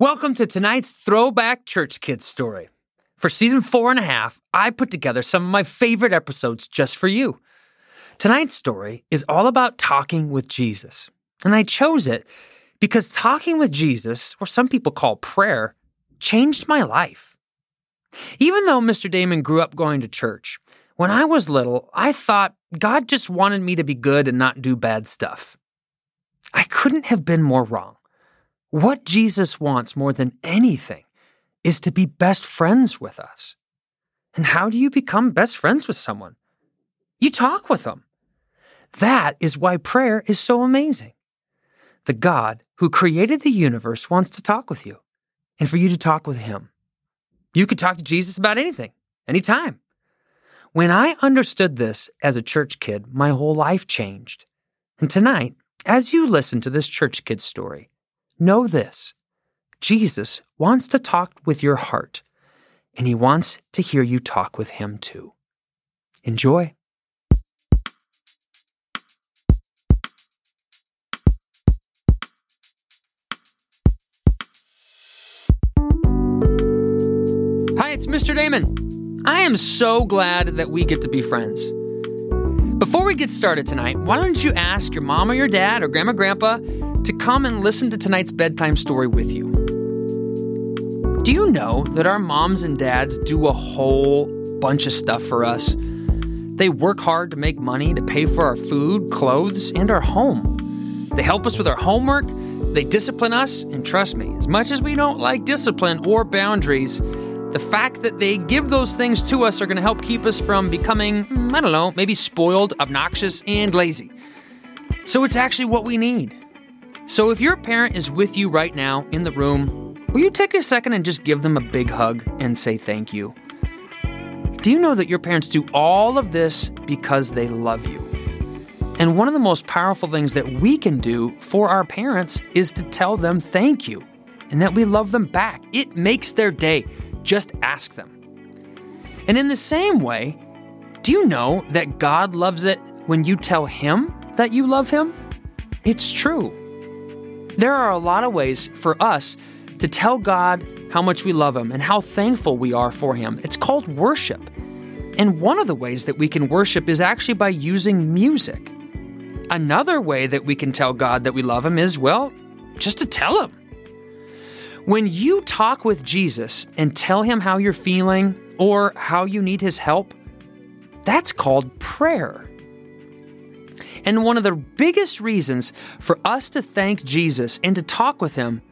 Welcome to tonight's Throwback Church Kids story. For season four and a half, I put together some of my favorite episodes just for you. Tonight's story is all about talking with Jesus. And I chose it because talking with Jesus, or some people call prayer, changed my life. Even though Mr. Damon grew up going to church, when I was little, I thought God just wanted me to be good and not do bad stuff. I couldn't have been more wrong. What Jesus wants more than anything is to be best friends with us. And how do you become best friends with someone? You talk with them. That is why prayer is so amazing. The God who created the universe wants to talk with you and for you to talk with him. You could talk to Jesus about anything, anytime. When I understood this as a church kid, my whole life changed. And tonight, as you listen to this church kid story, know this Jesus wants to talk with your heart, and he wants to hear you talk with him too. Enjoy. Hi, it's Mr. Damon. I am so glad that we get to be friends. Before we get started tonight, why don't you ask your mom or your dad or grandma grandpa to come and listen to tonight's bedtime story with you? Do you know that our moms and dads do a whole bunch of stuff for us? They work hard to make money to pay for our food, clothes, and our home. They help us with our homework, they discipline us, and trust me, as much as we don't like discipline or boundaries, the fact that they give those things to us are going to help keep us from becoming, I don't know, maybe spoiled, obnoxious, and lazy. So it's actually what we need. So if your parent is with you right now in the room, will you take a second and just give them a big hug and say thank you? Do you know that your parents do all of this because they love you? And one of the most powerful things that we can do for our parents is to tell them thank you and that we love them back. It makes their day. Just ask them. And in the same way, do you know that God loves it when you tell Him that you love Him? It's true. There are a lot of ways for us to tell God how much we love Him and how thankful we are for Him. It's called worship. And one of the ways that we can worship is actually by using music. Another way that we can tell God that we love Him is, well, just to tell Him. When you talk with Jesus and tell him how you're feeling or how you need his help, that's called prayer. And one of the biggest reasons for us to thank Jesus and to talk with him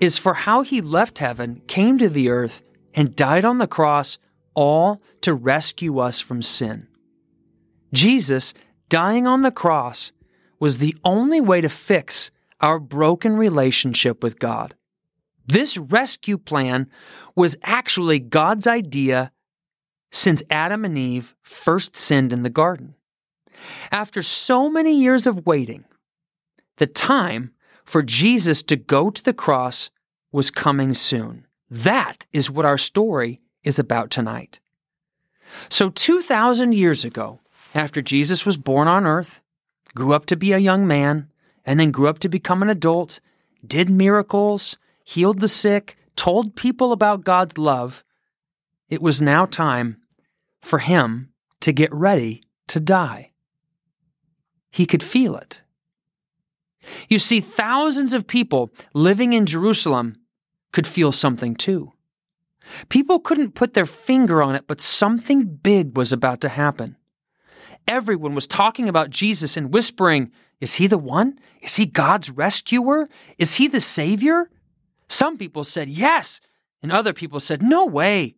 is for how he left heaven, came to the earth, and died on the cross, all to rescue us from sin. Jesus dying on the cross was the only way to fix our broken relationship with God. This rescue plan was actually God's idea since Adam and Eve first sinned in the garden. After so many years of waiting, the time for Jesus to go to the cross was coming soon. That is what our story is about tonight. So, 2,000 years ago, after Jesus was born on earth, grew up to be a young man, and then grew up to become an adult, did miracles, healed the sick, told people about God's love, it was now time for him to get ready to die. He could feel it. You see, thousands of people living in Jerusalem could feel something too. People couldn't put their finger on it, but something big was about to happen. Everyone was talking about Jesus and whispering, Is he the one? Is he God's rescuer? Is he the Savior? Some people said yes, and other people said no way.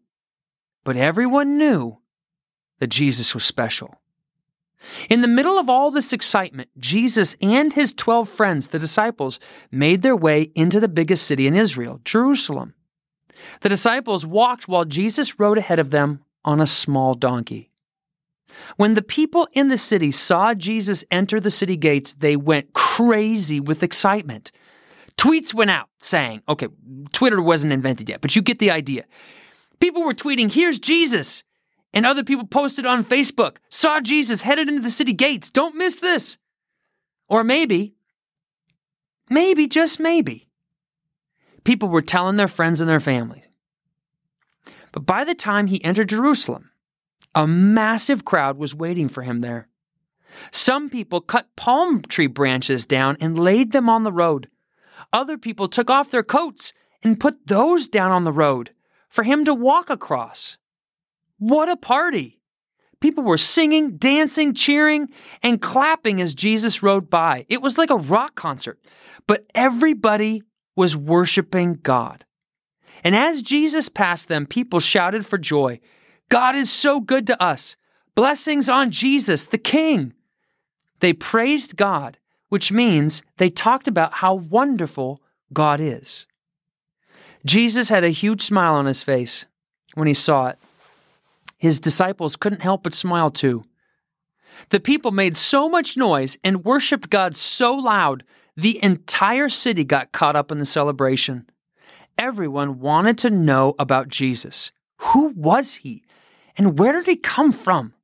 But everyone knew that Jesus was special. In the middle of all this excitement, Jesus and his 12 friends, the disciples, made their way into the biggest city in Israel, Jerusalem. The disciples walked while Jesus rode ahead of them on a small donkey. When the people in the city saw Jesus enter the city gates, they went crazy with excitement. Tweets went out saying, okay, Twitter wasn't invented yet, but you get the idea. People were tweeting, here's Jesus. And other people posted on Facebook, saw Jesus headed into the city gates. Don't miss this. Or maybe, maybe, just maybe, People were telling their friends and their families. But by the time he entered Jerusalem, a massive crowd was waiting for him there. Some people cut palm tree branches down and laid them on the road. Other people took off their coats and put those down on the road for him to walk across. What a party! People were singing, dancing, cheering, and clapping as Jesus rode by. It was like a rock concert, but everybody was worshiping God. And as Jesus passed them, people shouted for joy God is so good to us. Blessings on Jesus, the King. They praised God, which means they talked about how wonderful God is. Jesus had a huge smile on his face when he saw it. His disciples couldn't help but smile too. The people made so much noise and worshiped God so loud, the entire city got caught up in the celebration. Everyone wanted to know about Jesus. Who was he? And where did he come from?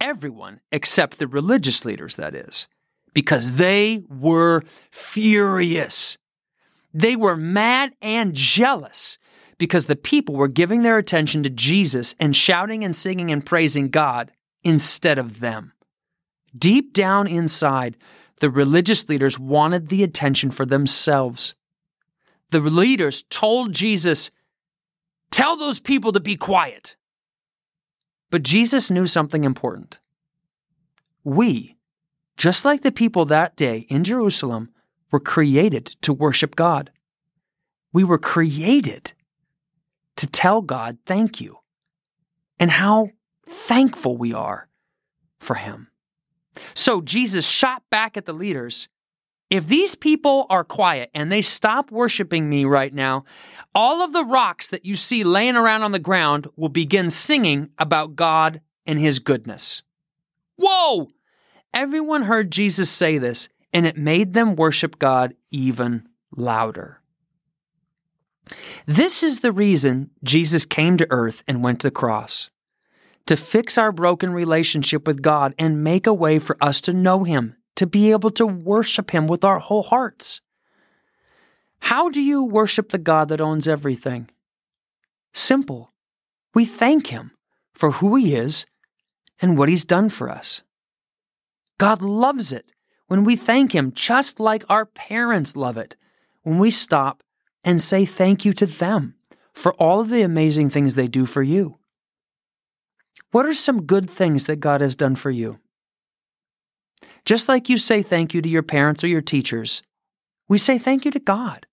Everyone except the religious leaders, that is, because they were furious. They were mad and jealous because the people were giving their attention to Jesus and shouting and singing and praising God instead of them. Deep down inside, the religious leaders wanted the attention for themselves. The leaders told Jesus, Tell those people to be quiet. But Jesus knew something important. We, just like the people that day in Jerusalem, were created to worship God. We were created to tell God thank you and how thankful we are for Him. So Jesus shot back at the leaders. If these people are quiet and they stop worshiping me right now, all of the rocks that you see laying around on the ground will begin singing about God and His goodness. Whoa! Everyone heard Jesus say this, and it made them worship God even louder. This is the reason Jesus came to earth and went to the cross to fix our broken relationship with God and make a way for us to know Him, to be able to worship Him with our whole hearts. How do you worship the God that owns everything? Simple. We thank Him for who He is and what He's done for us. God loves it when we thank Him just like our parents love it, when we stop and say thank you to them for all of the amazing things they do for you. What are some good things that God has done for you? Just like you say thank you to your parents or your teachers, we say thank you to God.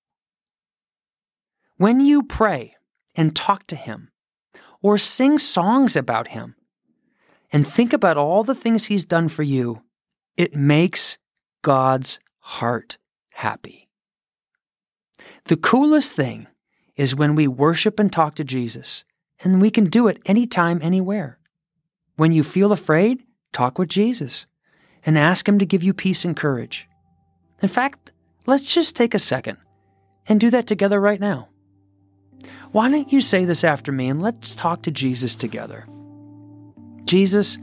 When you pray and talk to Him, or sing songs about Him, and think about all the things He's done for you, it makes God's heart happy. The coolest thing is when we worship and talk to Jesus, and we can do it anytime, anywhere. When you feel afraid, talk with Jesus and ask Him to give you peace and courage. In fact, let's just take a second and do that together right now. Why don't you say this after me and let's talk to Jesus together? Jesus,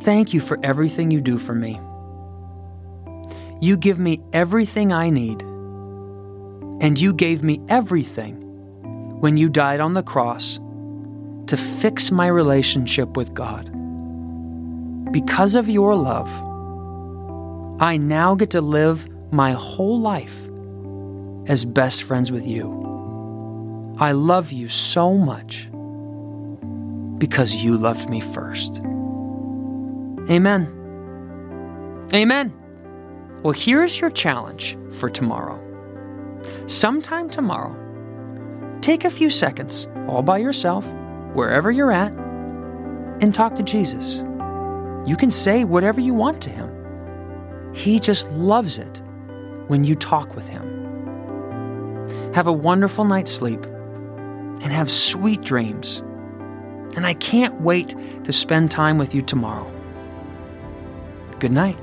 thank you for everything you do for me. You give me everything I need. And you gave me everything when you died on the cross to fix my relationship with God. Because of your love, I now get to live my whole life as best friends with you. I love you so much because you loved me first. Amen. Amen. Well, here's your challenge for tomorrow. Sometime tomorrow, take a few seconds all by yourself, wherever you're at, and talk to Jesus. You can say whatever you want to him. He just loves it when you talk with him. Have a wonderful night's sleep and have sweet dreams. And I can't wait to spend time with you tomorrow. Good night.